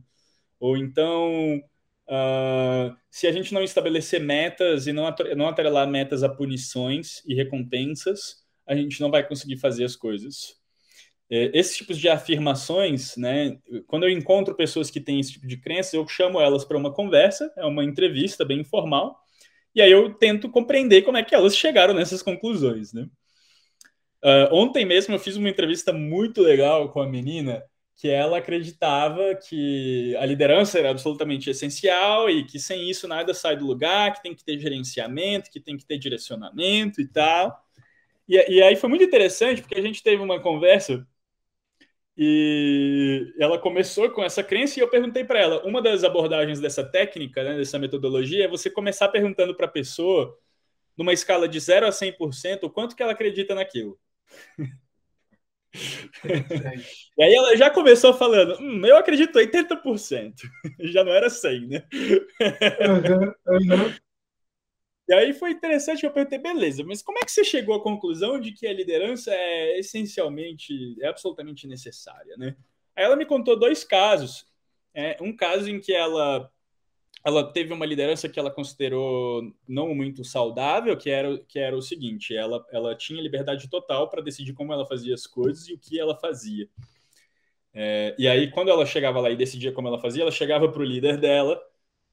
C: Ou então, uh, se a gente não estabelecer metas e não, não atrelar metas a punições e recompensas, a gente não vai conseguir fazer as coisas. É, esses tipos de afirmações, né? Quando eu encontro pessoas que têm esse tipo de crença, eu chamo elas para uma conversa, é uma entrevista bem informal e aí eu tento compreender como é que elas chegaram nessas conclusões, né? Uh, ontem mesmo eu fiz uma entrevista muito legal com a menina que ela acreditava que a liderança era absolutamente essencial e que sem isso nada sai do lugar, que tem que ter gerenciamento, que tem que ter direcionamento e tal. E, e aí foi muito interessante porque a gente teve uma conversa e ela começou com essa crença e eu perguntei para ela, uma das abordagens dessa técnica, né, dessa metodologia, é você começar perguntando para a pessoa, numa escala de 0 a 100%, o quanto que ela acredita naquilo. E aí ela já começou falando, hum, eu acredito 80%. *laughs* já não era 100, né? uhum, uhum. *laughs* E aí foi interessante que eu perguntei, beleza, mas como é que você chegou à conclusão de que a liderança é essencialmente, é absolutamente necessária, né? Aí ela me contou dois casos. É, um caso em que ela ela teve uma liderança que ela considerou não muito saudável, que era, que era o seguinte: ela, ela tinha liberdade total para decidir como ela fazia as coisas e o que ela fazia. É, e aí, quando ela chegava lá e decidia como ela fazia, ela chegava para o líder dela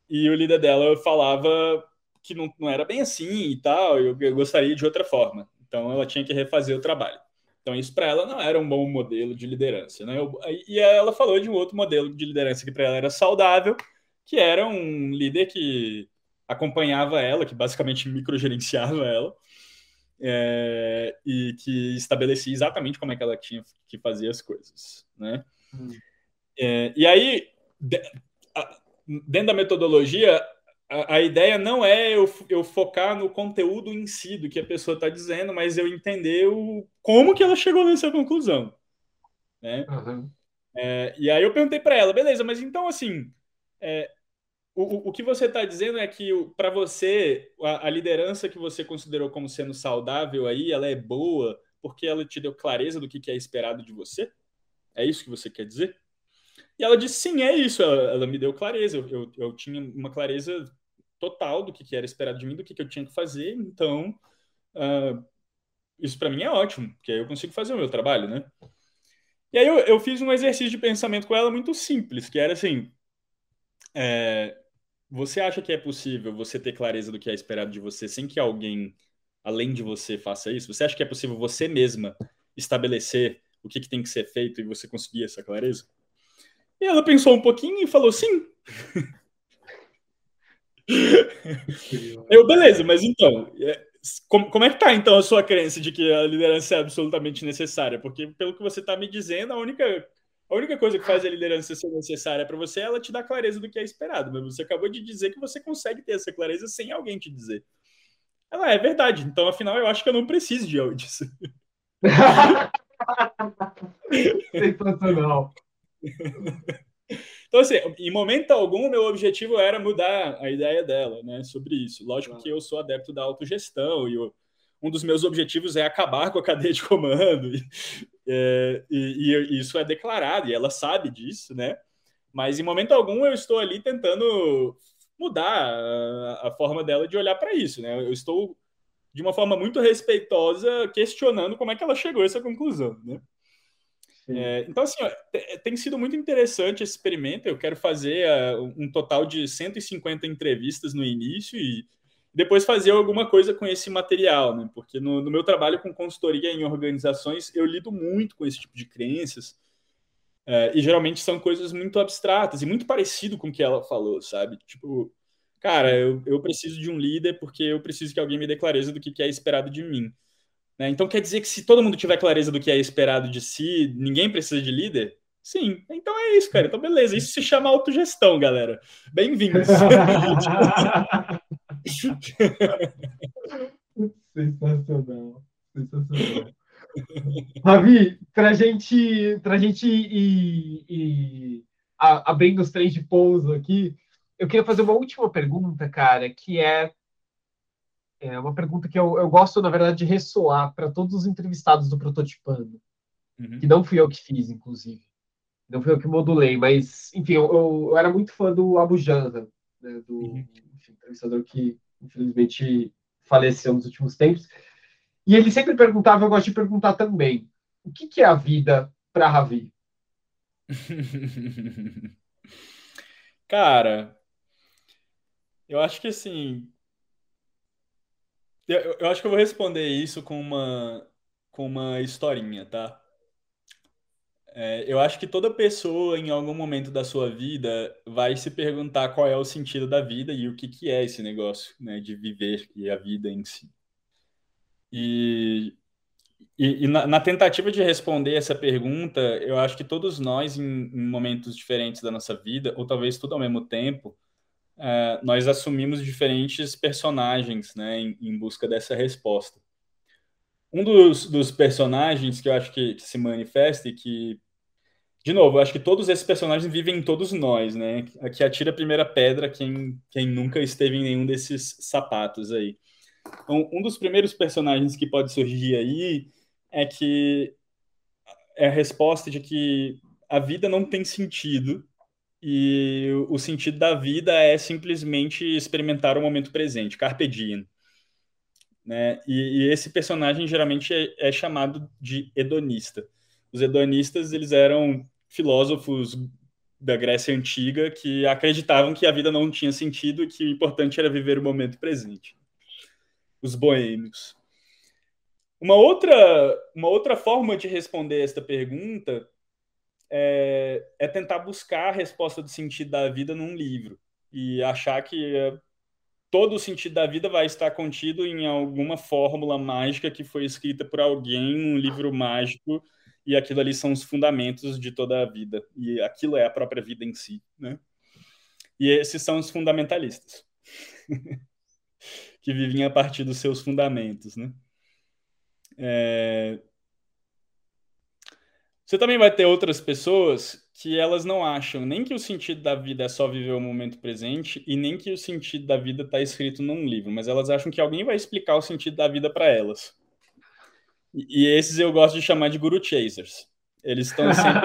C: e o líder dela falava que não, não era bem assim e tal, eu, eu gostaria de outra forma. Então, ela tinha que refazer o trabalho. Então, isso para ela não era um bom modelo de liderança. Né? Eu, e ela falou de um outro modelo de liderança que para ela era saudável, que era um líder que acompanhava ela, que basicamente microgerenciava ela, é, e que estabelecia exatamente como é que ela tinha que fazer as coisas, né? Hum. É, e aí, de, a, dentro da metodologia, a, a, ideia não é eu, eu focar no conteúdo em si do que a pessoa está dizendo, mas eu entender o, como que ela chegou nessa conclusão, né? Uhum. É, e aí eu perguntei para ela, beleza, mas então assim, é, o, o que você está dizendo é que para você a, a, liderança que você considerou como sendo saudável aí, ela é boa porque ela te deu clareza do que, que é esperado de você? É isso que você quer dizer? E ela disse sim, é isso. Ela, ela me deu clareza. Eu, eu, eu, tinha uma clareza total do que, que era esperado de mim, do que, que eu tinha que fazer. Então, uh, isso para mim é ótimo, porque aí eu consigo fazer o meu trabalho, né? E aí eu, eu fiz um exercício de pensamento com ela muito simples, que era assim: é, você acha que é possível você ter clareza do que é esperado de você sem que alguém além de você faça isso? Você acha que é possível você mesma estabelecer o que, que tem que ser feito e você conseguir essa clareza? E ela pensou um pouquinho e falou sim. Eu, beleza, mas então, é, como, como é que tá então a sua crença de que a liderança é absolutamente necessária? Porque pelo que você está me dizendo, a única a única coisa que faz a liderança ser necessária para você é ela te dar clareza do que é esperado. Mas você acabou de dizer que você consegue ter essa clareza sem alguém te dizer. Ela é verdade. Então, afinal, eu acho que eu não preciso de disso. *laughs*
A: Sensacional.
C: Então, assim, em momento algum, meu objetivo era mudar a ideia dela, né, sobre isso. Lógico que eu sou adepto da autogestão e eu, um dos meus objetivos é acabar com a cadeia de comando. E, é, e, e, isso é declarado, e ela sabe disso, né? Mas em momento algum eu estou ali tentando mudar a, a forma dela de olhar para isso, né? Eu estou, de uma forma muito respeitosa, questionando como é que ela chegou a essa conclusão, né? É, então, assim, ó, tem sido muito interessante esse experimento. Eu quero fazer uh, um total de 150 entrevistas no início e depois fazer alguma coisa com esse material, né? Porque no, no, meu trabalho com consultoria em organizações, eu lido muito com esse tipo de crenças. É, e geralmente são coisas muito abstratas e muito parecido com o que ela falou, sabe? Tipo, cara, eu, eu preciso de um líder porque eu preciso que alguém me dê clareza do que, que é esperado de mim. Né? Então quer dizer que se todo mundo tiver clareza do que é esperado de si, ninguém precisa de líder? Sim, então é isso, cara. Então, beleza. Isso se chama autogestão, galera. Bem-vindos. *laughs*
A: Sensacional. Sensacional. *laughs* Ravi, para gente, a gente ir, ir a, abrindo os trens de pouso aqui, eu queria fazer uma última pergunta, cara, que é, é uma pergunta que eu, eu gosto, na verdade, de ressoar para todos os entrevistados do Prototipando, uhum. que não fui eu que fiz, inclusive. Não fui eu que modulei, mas, enfim, eu, eu, eu era muito fã do Abu Janra, né, do uhum. enfim, entrevistador que, infelizmente, faleceu nos últimos tempos. E ele sempre perguntava, eu gosto de perguntar também, o que, que é a vida para Ravi? *laughs*
C: Cara, eu acho que assim. Eu, eu acho que eu vou responder isso com uma, com uma historinha, tá? É, eu acho que toda pessoa, em algum momento da sua vida, vai se perguntar qual é o sentido da vida e o que, que é esse negócio, né, de viver e a vida em si. E, e, e na, na, tentativa de responder essa pergunta, eu acho que todos nós, em, em momentos diferentes da nossa vida, ou talvez tudo ao mesmo tempo, é, nós assumimos diferentes personagens, né, em, em busca dessa resposta. Um dos, dos personagens que eu acho que, que se manifesta e que de novo, eu acho que todos esses personagens vivem em todos nós, né? Aqui atira a primeira pedra quem, quem nunca esteve em nenhum desses sapatos aí. Então, um dos primeiros personagens que pode surgir aí é que é a resposta de que a vida não tem sentido e o sentido da vida é simplesmente experimentar o momento presente, carpe diem. Né? E, e esse personagem geralmente é, é chamado de hedonista. Os hedonistas eles eram filósofos da Grécia Antiga que acreditavam que a vida não tinha sentido e que o importante era viver o momento presente. Os boêmios. Uma outra, uma outra forma de responder esta pergunta é, é tentar buscar a resposta do sentido da vida num livro e achar que é, todo o sentido da vida vai estar contido em alguma fórmula mágica que foi escrita por alguém num livro mágico e aquilo ali são os fundamentos de toda a vida, e aquilo é a própria vida em si, né? E esses são os fundamentalistas, *laughs* que vivem a partir dos seus fundamentos, né? É... Você também vai ter outras pessoas que elas não acham nem que o sentido da vida é só viver o momento presente e nem que o sentido da vida está escrito num livro, mas elas acham que alguém vai explicar o sentido da vida para elas. E, esses eu gosto de chamar de guru chasers. Eles estão sempre.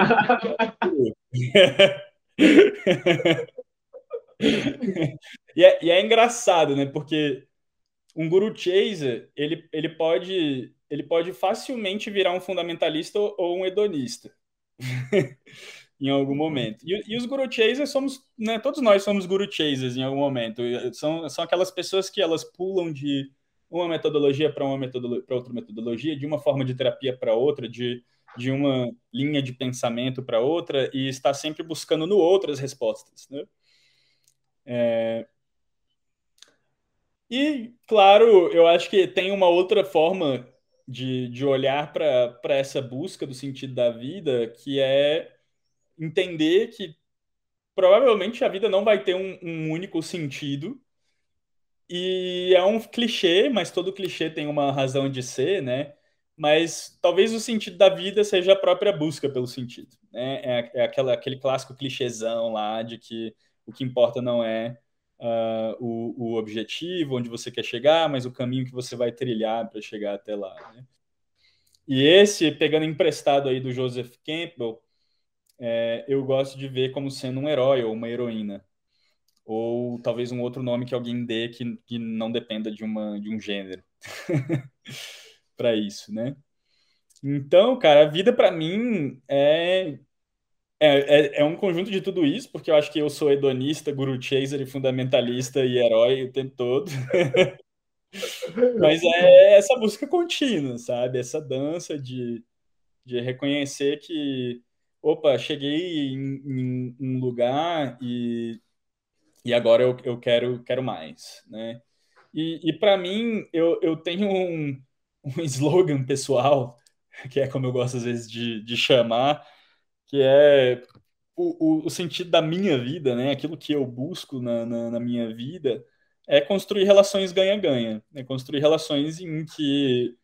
C: *laughs* e, é, e, é, engraçado, né? Porque um guru chaser ele, ele, pode, ele pode facilmente virar um fundamentalista ou um hedonista. *laughs* em algum momento. E, e, os guru chasers somos, né, todos nós somos guru chasers em algum momento. São, são aquelas pessoas que elas pulam de uma metodologia para uma metodologia para outra metodologia, de uma forma de terapia para outra, de, de uma linha de pensamento para outra, e está sempre buscando no outro as respostas. Né? É... E, claro, eu acho que tem uma outra forma de, de olhar para essa busca do sentido da vida, que é entender que provavelmente a vida não vai ter um, um único sentido, e é um clichê, mas todo clichê tem uma razão de ser, né? Mas talvez o sentido da vida seja a própria busca pelo sentido, né? É, é aquela, aquele clássico clichêzão lá de que o que importa não é uh, o, o objetivo, onde você quer chegar, mas o caminho que você vai trilhar para chegar até lá, né? E esse, pegando emprestado aí do Joseph Campbell, é, eu gosto de ver como sendo um herói ou uma heroína ou talvez um outro nome que alguém dê que, que não dependa de, uma, de um gênero *laughs* para isso, né? Então, cara, a vida para mim é, é, é, é, um conjunto de tudo isso, porque eu acho que eu sou hedonista, guru chaser e fundamentalista e herói o tempo todo. *laughs* Mas é essa busca contínua, sabe? Essa dança de, de reconhecer que, opa, cheguei em, em um lugar e e agora eu, eu quero, quero mais, né? E, e para mim, eu, eu tenho um, um *laughs* slogan pessoal, que é como eu gosto às vezes de, de chamar, que é o, o, o, sentido da minha vida, né? Aquilo que eu busco na, na, na minha vida é construir relações ganha-ganha, é construir relações em que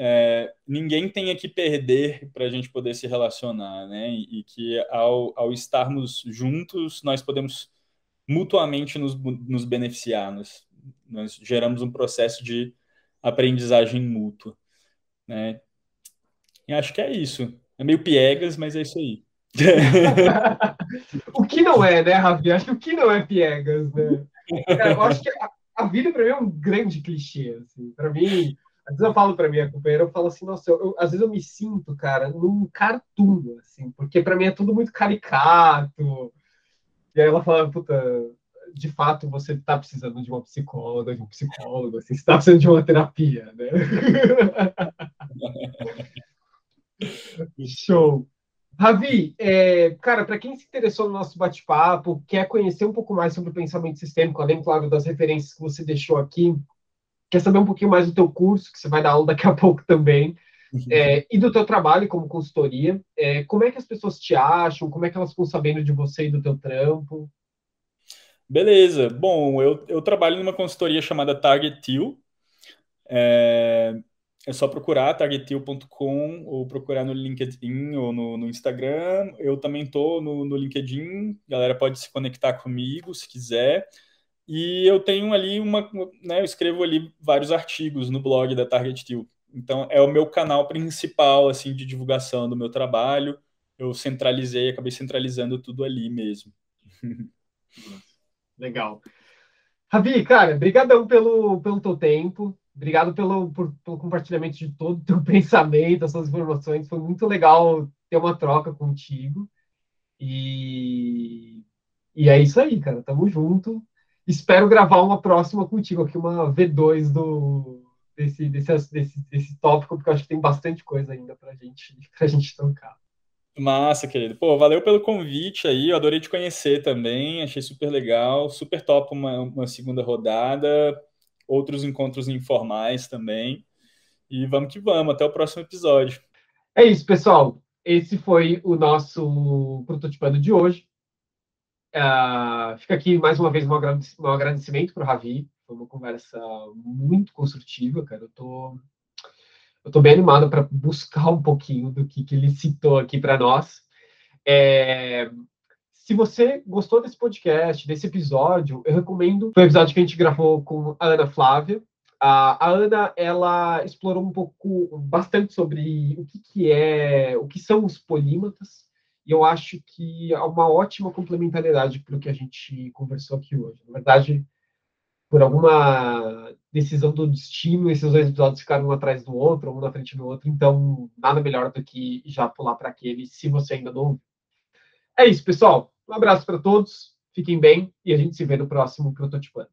C: é, ninguém tenha que perder para a gente poder se relacionar, né? E, que ao, ao estarmos juntos nós podemos mutuamente nos, nos beneficiar. Nós, nós geramos um processo de aprendizagem mútua. Né? E acho que é isso. É meio piegas, mas é isso aí. *laughs*
A: o que não é, né, Ravi? Acho que o que não é piegas, né? eu acho que a, a vida para mim é um grande clichê. Assim. Para mim, às vezes eu falo para minha companheira, eu falo assim, nossa, eu, eu, às vezes eu me sinto, cara, num cartoon, assim, porque para mim é tudo muito caricato, e aí ela fala, puta, de fato você está precisando de uma psicóloga, de um psicólogo, assim, você está precisando de uma terapia, né? *laughs* Show. Ravi, é, cara, para quem se interessou no nosso bate-papo, quer conhecer um pouco mais sobre o pensamento sistêmico, além, claro, das referências que você deixou aqui, quer saber um pouquinho mais do teu curso, que você vai dar aula daqui a *laughs* pouco também, Uhum. É, e do teu trabalho como consultoria. É, como é que as pessoas te acham? Como é que elas ficam sabendo de você e do teu trampo?
C: Beleza. Bom, eu, eu trabalho numa consultoria chamada Target Teal. É, é só procurar targetil.com ou procurar no LinkedIn ou no, no Instagram. Eu também estou no, no LinkedIn, a galera pode se conectar comigo se quiser. E eu tenho ali uma, né, eu escrevo ali vários artigos no blog da Target Teal. Então é o meu canal principal assim de divulgação do meu trabalho. Eu centralizei, acabei centralizando tudo ali mesmo. *laughs*
A: Legal. Ravi, cara, brigadão pelo pelo teu tempo. Obrigado pelo, por, pelo compartilhamento de todo o teu *laughs* pensamento, as suas informações. Foi muito legal ter uma troca contigo. E, e é isso aí, cara. Tamo junto espero gravar uma próxima contigo aqui, uma V2 do, desse, desse, desse, desse tópico, porque eu acho que tem bastante coisa ainda para gente, *laughs* a gente tocar.
C: Massa, querido. Pô, valeu pelo convite aí, eu adorei te conhecer também, achei super legal, super top uma, uma segunda rodada, outros encontros informais também. E vamos que vamos, até o próximo episódio.
A: É isso, pessoal. Esse foi o nosso prototipando de hoje. Uh, fica aqui mais uma vez um agradecimento para o Ravi. Foi uma conversa muito construtiva, cara. Eu tô, eu tô bem animado para buscar um pouquinho do que, que ele citou aqui para nós. É, se você gostou desse podcast, desse episódio, eu recomendo o episódio que a gente gravou com a Ana Flávia. A, a Ana, ela explorou um pouco, bastante sobre o que, que é, o que são os polímatas, e eu acho que é uma ótima complementariedade para o que a gente conversou aqui hoje. Na verdade, por alguma decisão do destino, esses dois episódios ficaram um atrás do outro, um na frente do outro, então nada melhor do que já pular para aquele, se você ainda não ouviu. É isso, pessoal. Um abraço para todos, fiquem bem e a gente se vê no próximo Prototipando.